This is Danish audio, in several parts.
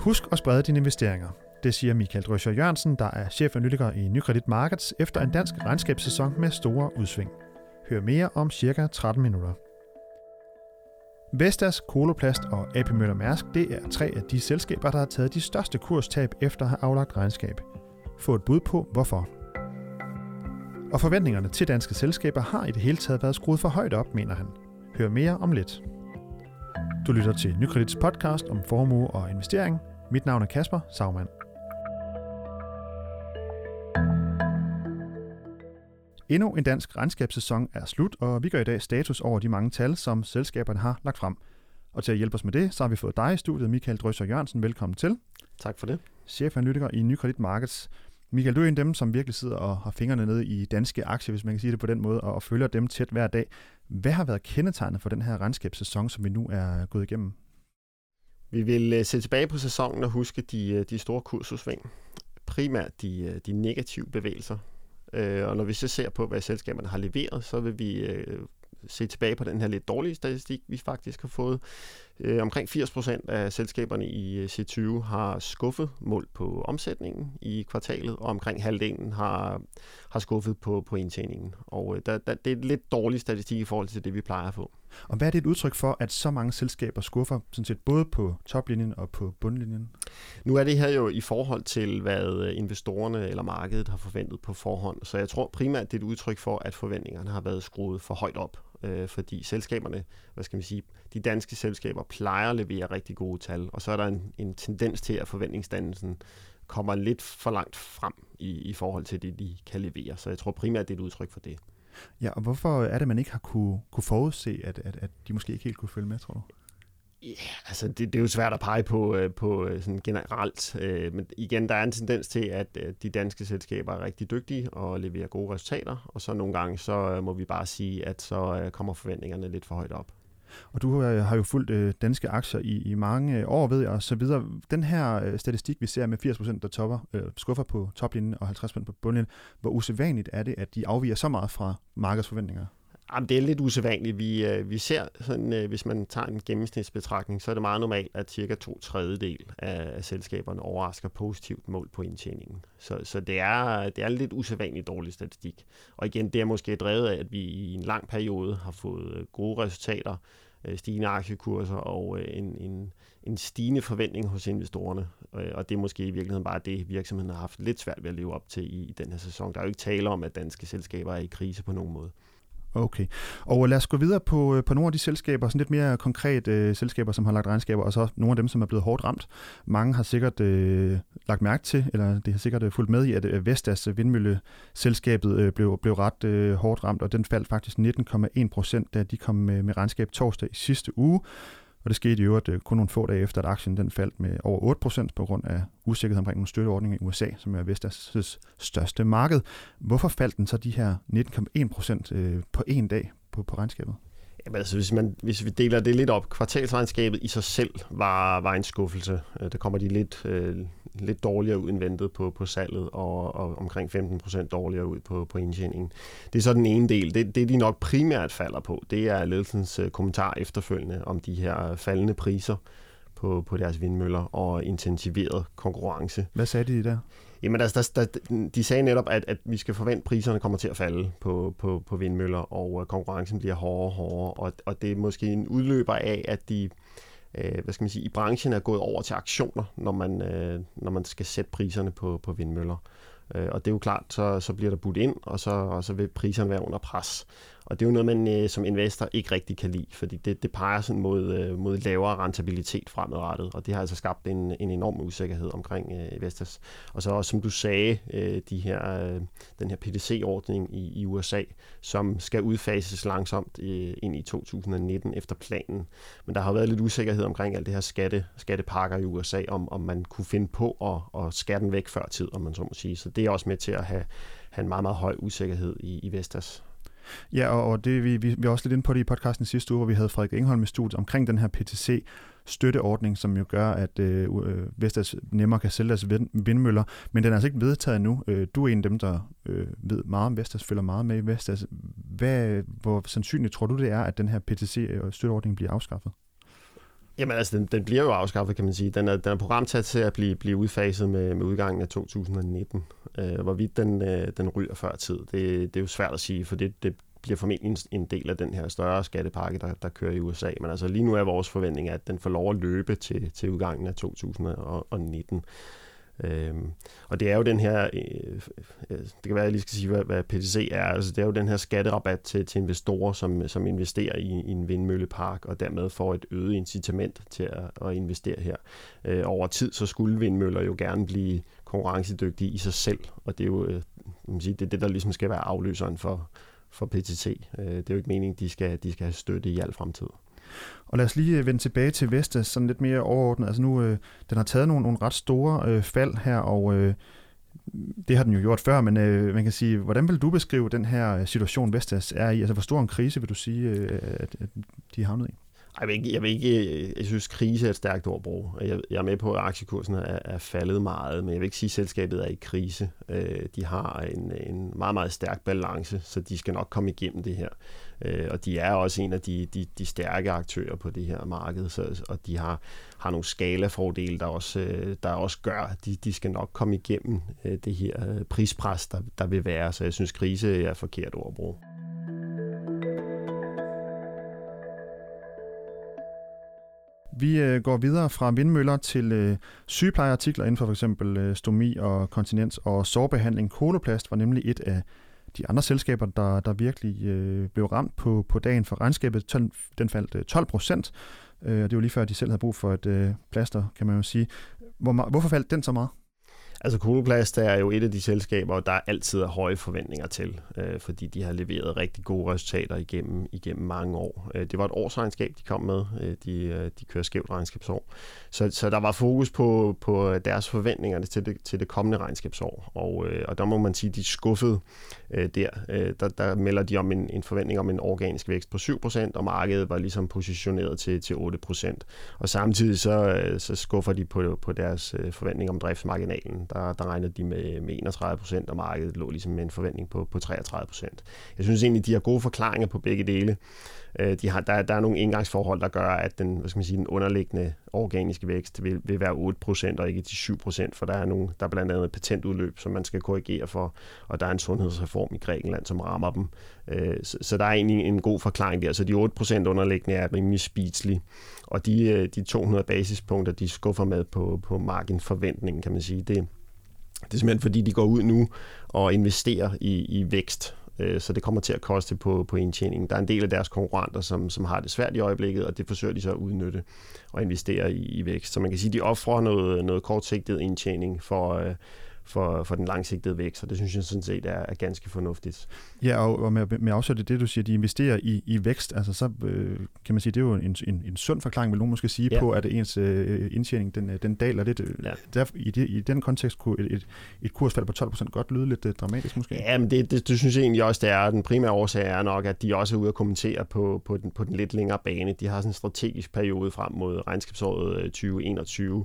Husk at sprede dine investeringer. Det siger Michael Drøscher Jørgensen, der er chefanalytiker i Nykredit Markets efter en dansk regnskabssæson med store udsving. Hør mere om cirka 13 minutter. Vestas, Koloplast og AP Møller Mærsk, det er tre af de selskaber, der har taget de største kurstab efter at have aflagt regnskab. Få et bud på, hvorfor. Og forventningerne til danske selskaber har i det hele taget været skruet for højt op, mener han. Hør mere om lidt. Du lytter til Nykredits podcast om formue og investering. Mit navn er Kasper Sagmann. Endnu en dansk regnskabssæson er slut, og vi gør i dag status over de mange tal, som selskaberne har lagt frem. Og til at hjælpe os med det, så har vi fået dig i studiet, Michael Drøsser Jørgensen. Velkommen til. Tak for det. Chefanalytiker i Nykredit Markets. Michael, du er en af dem, som virkelig sidder og har fingrene nede i danske aktier, hvis man kan sige det på den måde, og følger dem tæt hver dag. Hvad har været kendetegnet for den her regnskabssæson, som vi nu er gået igennem? Vi vil øh, se tilbage på sæsonen og huske de, øh, de store kursudsving. Primært de, øh, de negative bevægelser. Og når vi så ser på, hvad selskaberne har leveret, så vil vi se tilbage på den her lidt dårlige statistik, vi faktisk har fået. Øh, omkring 80% af selskaberne i øh, C20 har skuffet mål på omsætningen i kvartalet, og omkring halvdelen har, har skuffet på, på indtjeningen. Og øh, der, der, det er lidt dårlig statistik i forhold til det, vi plejer at få. Og hvad er det et udtryk for, at så mange selskaber skuffer, sådan set både på toplinjen og på bundlinjen? Nu er det her jo i forhold til, hvad øh, investorerne eller markedet har forventet på forhånd. Så jeg tror primært, det er et udtryk for, at forventningerne har været skruet for højt op øh, fordi selskaberne, hvad skal man sige, de danske selskaber plejer at levere rigtig gode tal, og så er der en, en tendens til, at forventningsdannelsen kommer lidt for langt frem i, i forhold til det, de kan levere. Så jeg tror primært, det er et udtryk for det. Ja, og hvorfor er det, man ikke har kunne, kunne forudse, at, at, at de måske ikke helt kunne følge med, tror du? Ja, altså det, det er jo svært at pege på, øh, på øh, sådan generelt, øh, men igen, der er en tendens til, at de danske selskaber er rigtig dygtige og leverer gode resultater, og så nogle gange, så må vi bare sige, at så kommer forventningerne lidt for højt op. Og du har jo fulgt danske aktier i, i mange år, ved jeg, og så videre. Den her statistik, vi ser med 80% der topper, øh, skuffer på toplinjen og 50% på bundlinjen, hvor usædvanligt er det, at de afviger så meget fra markedsforventninger? Jamen, det er lidt usædvanligt. Vi, øh, vi ser, sådan, øh, hvis man tager en gennemsnitsbetragtning, så er det meget normalt, at cirka to tredjedel af, af selskaberne overrasker positivt mål på indtjeningen. Så, så det, er, det er lidt usædvanligt dårlig statistik. Og igen, det er måske drevet af, at vi i en lang periode har fået øh, gode resultater, øh, stigende aktiekurser og øh, en, en, en stigende forventning hos investorerne. Øh, og det er måske i virkeligheden bare det, virksomheden har haft lidt svært ved at leve op til i, i den her sæson. Der er jo ikke tale om, at danske selskaber er i krise på nogen måde. Okay. Og lad os gå videre på, øh, på nogle af de selskaber, sådan lidt mere konkret øh, selskaber, som har lagt regnskaber, og så nogle af dem, som er blevet hårdt ramt. Mange har sikkert øh, lagt mærke til, eller det har sikkert øh, fulgt med i, at øh, Vestas vindmølleselskabet øh, blev, blev ret øh, hårdt ramt, og den faldt faktisk 19,1 procent, da de kom med, med regnskab torsdag i sidste uge. Og det skete i øvrigt øh, kun nogle få dage efter, at aktien den faldt med over 8% på grund af usikkerhed omkring nogle støtteordninger i USA, som er Vestas' største marked. Hvorfor faldt den så de her 19,1% øh, på en dag på, på regnskabet? Jamen, altså, hvis, man, hvis vi deler det lidt op, kvartalsregnskabet i sig selv var, var en skuffelse. Øh, der kommer de lidt, øh, lidt dårligere ud end ventet på, på salget, og, og omkring 15% dårligere ud på, på indtjeningen. Det er så den ene del. Det, det, de nok primært falder på, det er ledelsens øh, kommentar efterfølgende om de her faldende priser på, på deres vindmøller og intensiveret konkurrence. Hvad sagde de der? Jamen altså, der, der, de sagde netop, at, at vi skal forvente, at priserne kommer til at falde på, på, på vindmøller, og øh, konkurrencen bliver hårdere og hårdere, og, og det er måske en udløber af, at de øh, hvad skal man sige, i branchen er gået over til aktioner, når man, øh, når man skal sætte priserne på, på vindmøller. Øh, og det er jo klart, så, så bliver der budt ind, og så, og så vil priserne være under pres. Og det er jo noget, man øh, som investor ikke rigtig kan lide, fordi det, det peger sådan mod, øh, mod lavere rentabilitet fremadrettet, og det har altså skabt en, en enorm usikkerhed omkring øh, Vestas. Og så også, som du sagde, øh, de her, øh, den her PTC-ordning i, i USA, som skal udfases langsomt øh, ind i 2019 efter planen. Men der har været lidt usikkerhed omkring alt det her skatte, skattepakker i USA, om, om man kunne finde på at, at skære den væk før tid, om man så må sige. Så det er også med til at have, have en meget, meget høj usikkerhed i, i Vestas. Ja, og, og det, vi, vi, vi er også lidt inde på det i podcasten sidste uge, hvor vi havde Frederik Engholm i studiet omkring den her PTC støtteordning, som jo gør, at øh, øh Vestas nemmere kan sælge deres vindmøller, men den er altså ikke vedtaget nu. Øh, du er en af dem, der øh, ved meget om Vestas, følger meget med i Vestas. Hvad, hvor sandsynligt tror du det er, at den her PTC-støtteordning øh, bliver afskaffet? Jamen altså, den, den bliver jo afskaffet, kan man sige. Den er, den er programsat til at blive, blive udfaset med, med udgangen af 2019. Øh, hvorvidt den, øh, den ryger før tid, det, det er jo svært at sige, for det, det bliver formentlig en, del af den her større skattepakke, der, der kører i USA. Men altså lige nu er vores forventning, at den får lov at løbe til, til udgangen af 2019. Øhm, og det er jo den her, øh, øh, øh, det kan være, at jeg lige skal sige, hvad, hvad PTC er, altså det er jo den her skatterabat til, til investorer, som, som investerer i, i en vindmøllepark, og dermed får et øget incitament til at, at investere her. Øh, over tid, så skulle vindmøller jo gerne blive konkurrencedygtige i sig selv, og det er jo øh, man sige, det, er det, der ligesom skal være afløseren for, for PTT. Øh, det er jo ikke meningen, de skal, de skal have støtte i al fremtid. Og lad os lige øh, vende tilbage til Vestas sådan lidt mere overordnet. Altså nu, øh, den har taget nogle, nogle ret store øh, fald her, og øh, det har den jo gjort før, men øh, man kan sige, hvordan vil du beskrive den her øh, situation, Vestas er i? Altså hvor stor en krise vil du sige, øh, at, at de er havnet i? Jeg vil, ikke, jeg vil ikke, øh, jeg synes, krise er et stærkt ordbrug. Jeg, jeg er med på, at aktiekursen er, er faldet meget, men jeg vil ikke sige, at selskabet er i krise. Øh, de har en, en meget, meget stærk balance, så de skal nok komme igennem det her. Øh, og de er også en af de, de, de stærke aktører på det her marked, så, og de har, har nogle skalafordele, der også, øh, der også gør, at de, de skal nok komme igennem øh, det her prispres, der, der vil være. Så jeg synes, krise er forkert ordbrug. Vi øh, går videre fra vindmøller til øh, sygeplejeartikler inden for f.eks. Øh, stomi og kontinens og sårbehandling. Koloplast var nemlig et af de andre selskaber, der, der virkelig øh, blev ramt på, på dagen for regnskabet. Den faldt øh, 12 procent, øh, og det var lige før, de selv havde brug for et øh, plaster, kan man jo sige. Hvor, hvorfor faldt den så meget? Altså Coloplast er jo et af de selskaber, der altid er høje forventninger til, øh, fordi de har leveret rigtig gode resultater igennem, igennem mange år. Øh, det var et årsregnskab, de kom med. Øh, de, øh, de kører skævt regnskabsår. Så, så der var fokus på, på deres forventninger til det, til det kommende regnskabsår, og, øh, og der må man sige, de er skuffede øh, der. Øh, der. Der melder de om en, en forventning om en organisk vækst på 7%, og markedet var ligesom positioneret til, til 8%. Og samtidig så, øh, så skuffer de på, på deres øh, forventning om driftsmarginalen der, der regnede de med, med 31 procent, og markedet lå ligesom med en forventning på, på 33 procent. Jeg synes egentlig, de har gode forklaringer på begge dele. Øh, de har, der, der er nogle indgangsforhold, der gør, at den, hvad skal man sige, den underliggende organiske vækst vil, vil være 8 procent og ikke de 7 procent, for der er, nogle, der er blandt andet et patentudløb, som man skal korrigere for, og der er en sundhedsreform i Grækenland, som rammer dem. Øh, så, så der er egentlig en god forklaring der. Så de 8 procent underliggende er rimelig spidslige, og de, øh, de 200 basispunkter, de skuffer med på, på marginforventningen, kan man sige, det, det er simpelthen fordi, de går ud nu og investerer i, i vækst, øh, så det kommer til at koste på, på indtjeningen. Der er en del af deres konkurrenter, som, som har det svært i øjeblikket, og det forsøger de så at udnytte og investere i, i vækst. Så man kan sige, at de offrer noget, noget kortsigtet indtjening for, øh, for, for den langsigtede vækst, og det synes jeg sådan set er, er ganske fornuftigt. Ja, og, og med, med afsæt i det, du siger, de investerer i, i vækst, altså så øh, kan man sige, det er jo en, en, en sund forklaring, vil nogen måske sige, ja. på, at ens øh, indtjening, den, den daler lidt. Ja. Der, i, det, I den kontekst kunne et, et, et kursfald på 12% godt lyde lidt øh, dramatisk måske. Ja, men det, det, det synes jeg egentlig også, det er. Den primære årsag er nok, at de også er ude at kommentere på, på, den, på den lidt længere bane. De har sådan en strategisk periode frem mod regnskabsåret 2021,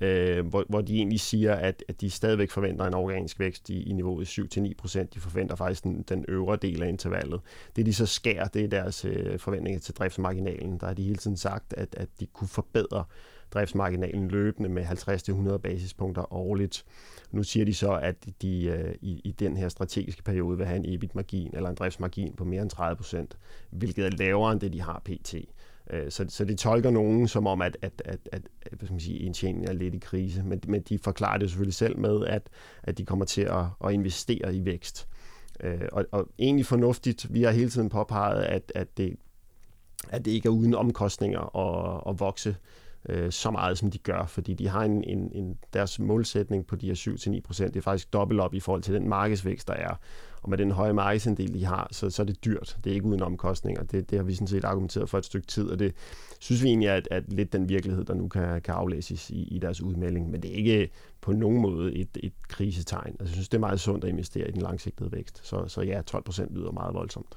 øh, hvor, hvor de egentlig siger, at, at de stadigvæk forventer en organisk vækst i, i niveauet 7-9%. De forventer faktisk den, den øvre del af intervallet. Det de så skærer, det er deres øh, forventninger til driftsmarginalen. Der har de hele tiden sagt, at, at de kunne forbedre driftsmarginalen løbende med 50-100 basispunkter årligt. Nu siger de så, at de øh, i, i den her strategiske periode vil have en EBIT-margin eller en driftsmargin på mere end 30% hvilket er lavere end det, de har pt. Øh, så, så det tolker nogen som om, at, at, at, at hvad skal man sige, indtjeningen er lidt i krise, men, men de forklarer det selvfølgelig selv med, at, at de kommer til at, at investere i vækst. Øh, og, og egentlig fornuftigt, vi har hele tiden påpeget, at, at, det, at det ikke er uden omkostninger at, at vokse øh, så meget, som de gør, fordi de har en, en, en deres målsætning på de her 7-9 procent, det er faktisk dobbelt op i forhold til den markedsvækst, der er. Og med den høje markedsandel, de har, så, så er det dyrt. Det er ikke uden omkostninger. Det, det har vi sådan set argumenteret for et stykke tid, og det synes vi egentlig er, at, at lidt den virkelighed, der nu kan, kan aflæses i, i deres udmelding. Men det er ikke på nogen måde et, et krisetegn. Altså, jeg synes, det er meget sundt at investere i den langsigtede vækst. Så, så ja, 12 procent lyder meget voldsomt.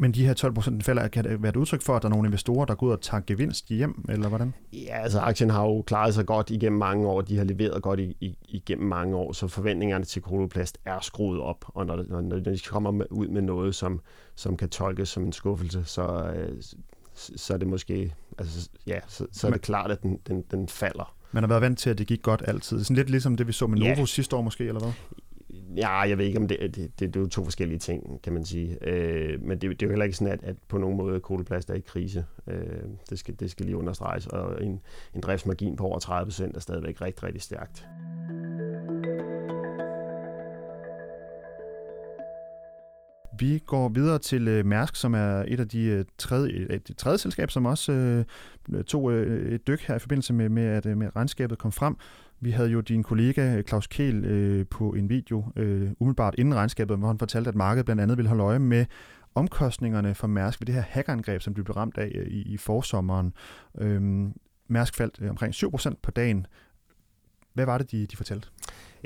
Men de her 12 procent falder, kan det være et udtryk for, at der er nogle investorer, der går ud og tager gevinst hjem, eller hvordan? Ja, altså aktien har jo klaret sig godt igennem mange år. De har leveret godt i, i, igennem mange år, så forventningerne til Coloplast er skruet op. Og når, når, når de kommer ud med noget, som, som kan tolkes som en skuffelse, så, øh, så er det måske, altså, ja, så, så er det klart, at den, den, den falder. Man har været vant til, at det gik godt altid. Sådan lidt ligesom det, vi så med Novo ja. sidste år måske, eller hvad? Ja, jeg ved ikke, om det, det, det, det er jo to forskellige ting, kan man sige. Øh, men det, det er jo heller ikke sådan, at, at på nogen måde Koloplast er i krise. Øh, det, skal, det skal lige understreges. Og en, en driftsmargin på over 30 procent er stadigvæk rigtig, rigtig stærkt. Vi går videre til øh, Mærsk, som er et af de øh, tredje, øh, et tredje selskab, som også øh, tog øh, et dyk her i forbindelse med, med at øh, med regnskabet kom frem. Vi havde jo din kollega øh, Claus Kehl øh, på en video øh, umiddelbart inden regnskabet, hvor han fortalte, at markedet blandt andet ville holde øje med omkostningerne for Mærsk ved det her hackerangreb, som blev ramt af øh, i, i forsommeren. Øhm, Mærsk faldt øh, omkring 7% på dagen. Hvad var det, de, de fortalte?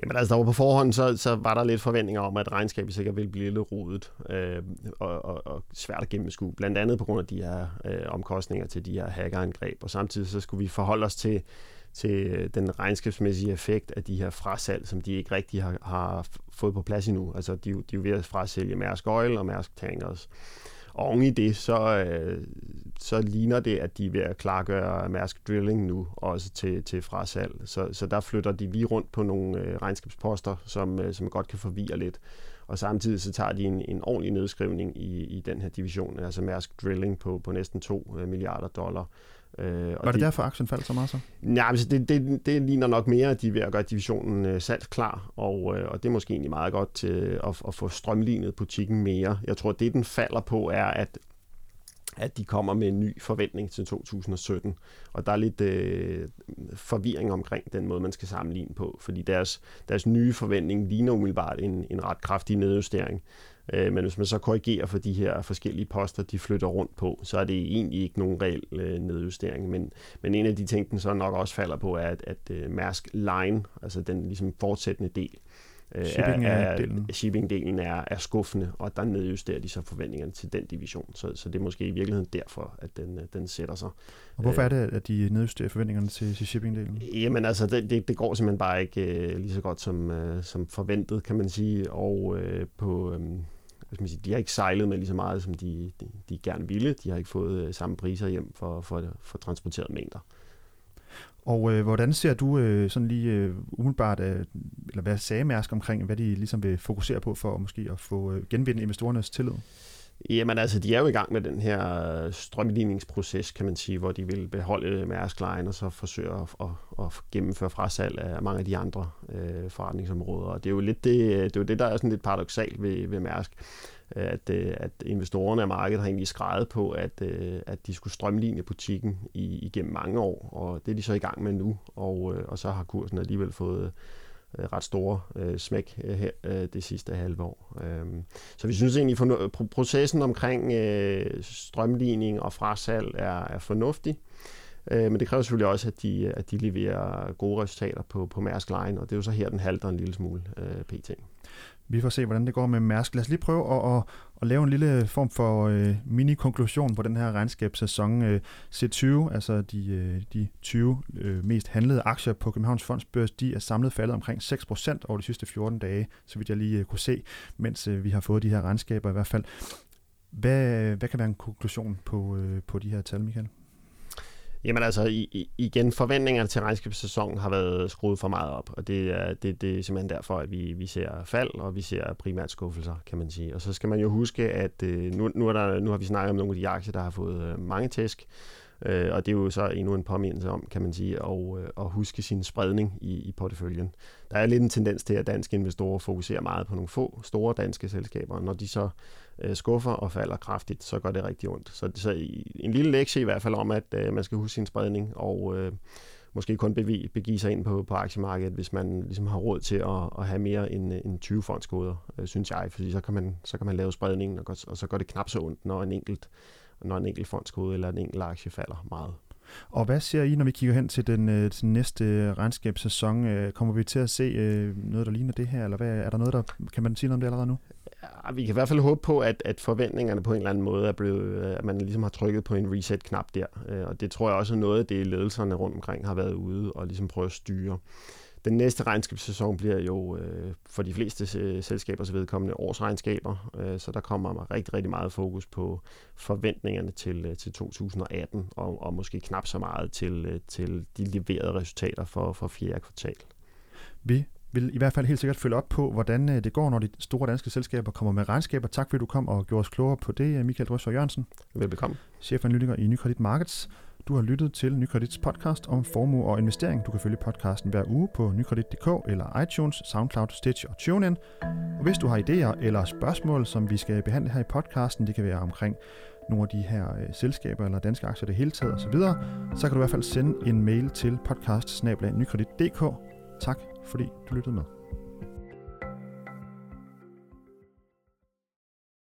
Jamen altså, der var på forhånd, så, så var der lidt forventninger om, at regnskabet sikkert ville blive lidt rodet øh, og, og, og svært at gennemskue. Blandt andet på grund af de her øh, omkostninger til de her hackerangreb. Og samtidig så skulle vi forholde os til, til øh, den regnskabsmæssige effekt af de her frasalg, som de ikke rigtig har, har fået på plads endnu. Altså, de, de er jo ved at frasælge Mærsk Oil og Mærsk Tankers. Og oven i det, så, øh, så ligner det, at de er ved at klargøre Mærsk Drilling nu, også til, til frasalg. Så, så der flytter de lige rundt på nogle øh, regnskabsposter, som, øh, som godt kan forvirre lidt. Og samtidig så tager de en, en ordentlig nedskrivning i, i den her division, altså Mærsk Drilling på, på næsten 2 øh, milliarder dollar. Øh, og Var det de, derfor, aktien faldt så meget så? Nej, altså det, det, det ligner nok mere, at de er ved at gøre divisionen øh, salgsklar, og, øh, og det er måske egentlig meget godt til at, at få strømlignet butikken mere. Jeg tror, at det, den falder på, er, at at de kommer med en ny forventning til 2017. Og der er lidt øh, forvirring omkring den måde, man skal sammenligne på, fordi deres, deres nye forventning ligner umiddelbart en, en ret kraftig nedjustering. Øh, men hvis man så korrigerer for de her forskellige poster, de flytter rundt på, så er det egentlig ikke nogen reel øh, nedjustering. Men, men en af de ting, den så nok også falder på, er, at, at uh, Mærsk Line, altså den ligesom fortsættende del, øh, shipping er, er, shipping-delen er, er skuffende, og der nedjusterer de så forventningerne til den division. Så, så det er måske i virkeligheden derfor, at den, den sætter sig. Og hvorfor er det, at de nedjusterer forventningerne til, til shipping-delen? Jamen altså, det, det, det går simpelthen bare ikke uh, lige så godt som, uh, som forventet, kan man sige. Og uh, på... Um, hvad skal man sige, de har ikke sejlet med lige så meget, som de, de, de gerne ville. De har ikke fået øh, samme priser hjem for, for, for transporteret mængder. Og øh, hvordan ser du øh, sådan lige øh, umiddelbart, øh, eller hvad sagde Mærsk omkring, hvad de ligesom vil fokusere på for måske at få øh, genvinde investorernes tillid? Jamen altså, de er jo i gang med den her øh, strømligningsproces, kan man sige, hvor de vil beholde Mærsk Line og så forsøge at, at, at gennemføre frasalg af mange af de andre øh, forretningsområder. Og det er jo lidt det, øh, det, er jo det der er sådan lidt paradoxalt ved, ved Mærsk, øh, at, at investorerne af markedet har egentlig skrevet på, at, at de skulle strømligne butikken i, igennem mange år, og det er de så i gang med nu, og, og så har kursen alligevel fået øh, ret store øh, smæk øh, her øh, det sidste halve år. Øh, så vi synes egentlig, at processen omkring øh, strømligning og frasalg er, er fornuftig. Øh, men det kræver selvfølgelig også, at de, at de leverer gode resultater på, på Mærsk Line, og det er jo så her, den halter en lille smule øh, pt. Vi får se, hvordan det går med Mærsk. Lad os lige prøve at, at, at lave en lille form for øh, mini-konklusion på den her regnskabssæson. Øh, C20, altså de, øh, de 20 øh, mest handlede aktier på Københavns Fondsbørs, de er samlet faldet omkring 6% over de sidste 14 dage, så vidt jeg lige øh, kunne se, mens øh, vi har fået de her regnskaber i hvert fald. Hvad, hvad kan være en konklusion på, øh, på de her tal, Michael? Jamen altså, i, igen, forventningerne til regnskabssæsonen har været skruet for meget op, og det er, det, det er simpelthen derfor, at vi, vi ser fald, og vi ser primært skuffelser, kan man sige. Og så skal man jo huske, at øh, nu, nu, er der, nu har vi snakket om nogle af de aktier, der har fået øh, mange tæsk, øh, og det er jo så endnu en påmindelse om, kan man sige, at, øh, at huske sin spredning i, i porteføljen. Der er lidt en tendens til, at danske investorer fokuserer meget på nogle få store danske selskaber, når de så øh, skuffer og falder kraftigt, så gør det rigtig ondt. Så, så en lille lektie i hvert fald om, at øh, man skal huske sin spredning, og øh, måske kun begive, begive sig ind på, på aktiemarkedet, hvis man ligesom har råd til at, at have mere end, øh, end 20 fondskoder, øh, synes jeg, fordi så kan man, så kan man lave spredningen, og, og så går det knap så ondt, når en enkelt, når en enkelt fondskode eller en enkelt aktie falder meget. Og hvad ser I, når vi kigger hen til den, øh, til næste regnskabssæson? Øh, kommer vi til at se øh, noget, der ligner det her, eller hvad, er der noget, der kan man sige noget om det allerede nu? Ja, vi kan i hvert fald håbe på, at, at forventningerne på en eller anden måde er blevet, at man ligesom har trykket på en reset-knap der. Og det tror jeg også er noget af det, ledelserne rundt omkring har været ude og ligesom prøve at styre. Den næste regnskabssæson bliver jo øh, for de fleste øh, selskabers vedkommende årsregnskaber, øh, så der kommer rigtig, rigtig meget fokus på forventningerne til, øh, til 2018, og, og måske knap så meget til, øh, til de leverede resultater for, for fjerde kvartal. Vi vil i hvert fald helt sikkert følge op på, hvordan øh, det går, når de store danske selskaber kommer med regnskaber. Tak fordi du kom og gjorde os klogere på det, Michael Drøsser Jørgensen. Velbekomme. Chefanalytiker i Nykredit Markets. Du har lyttet til Nykredits podcast om formue og investering. Du kan følge podcasten hver uge på nykredit.dk eller iTunes, SoundCloud, Stitch og TuneIn. Og hvis du har idéer eller spørgsmål, som vi skal behandle her i podcasten, det kan være omkring nogle af de her øh, selskaber eller danske aktier det hele taget osv., så, så kan du i hvert fald sende en mail til podcast Tak fordi du lyttede med.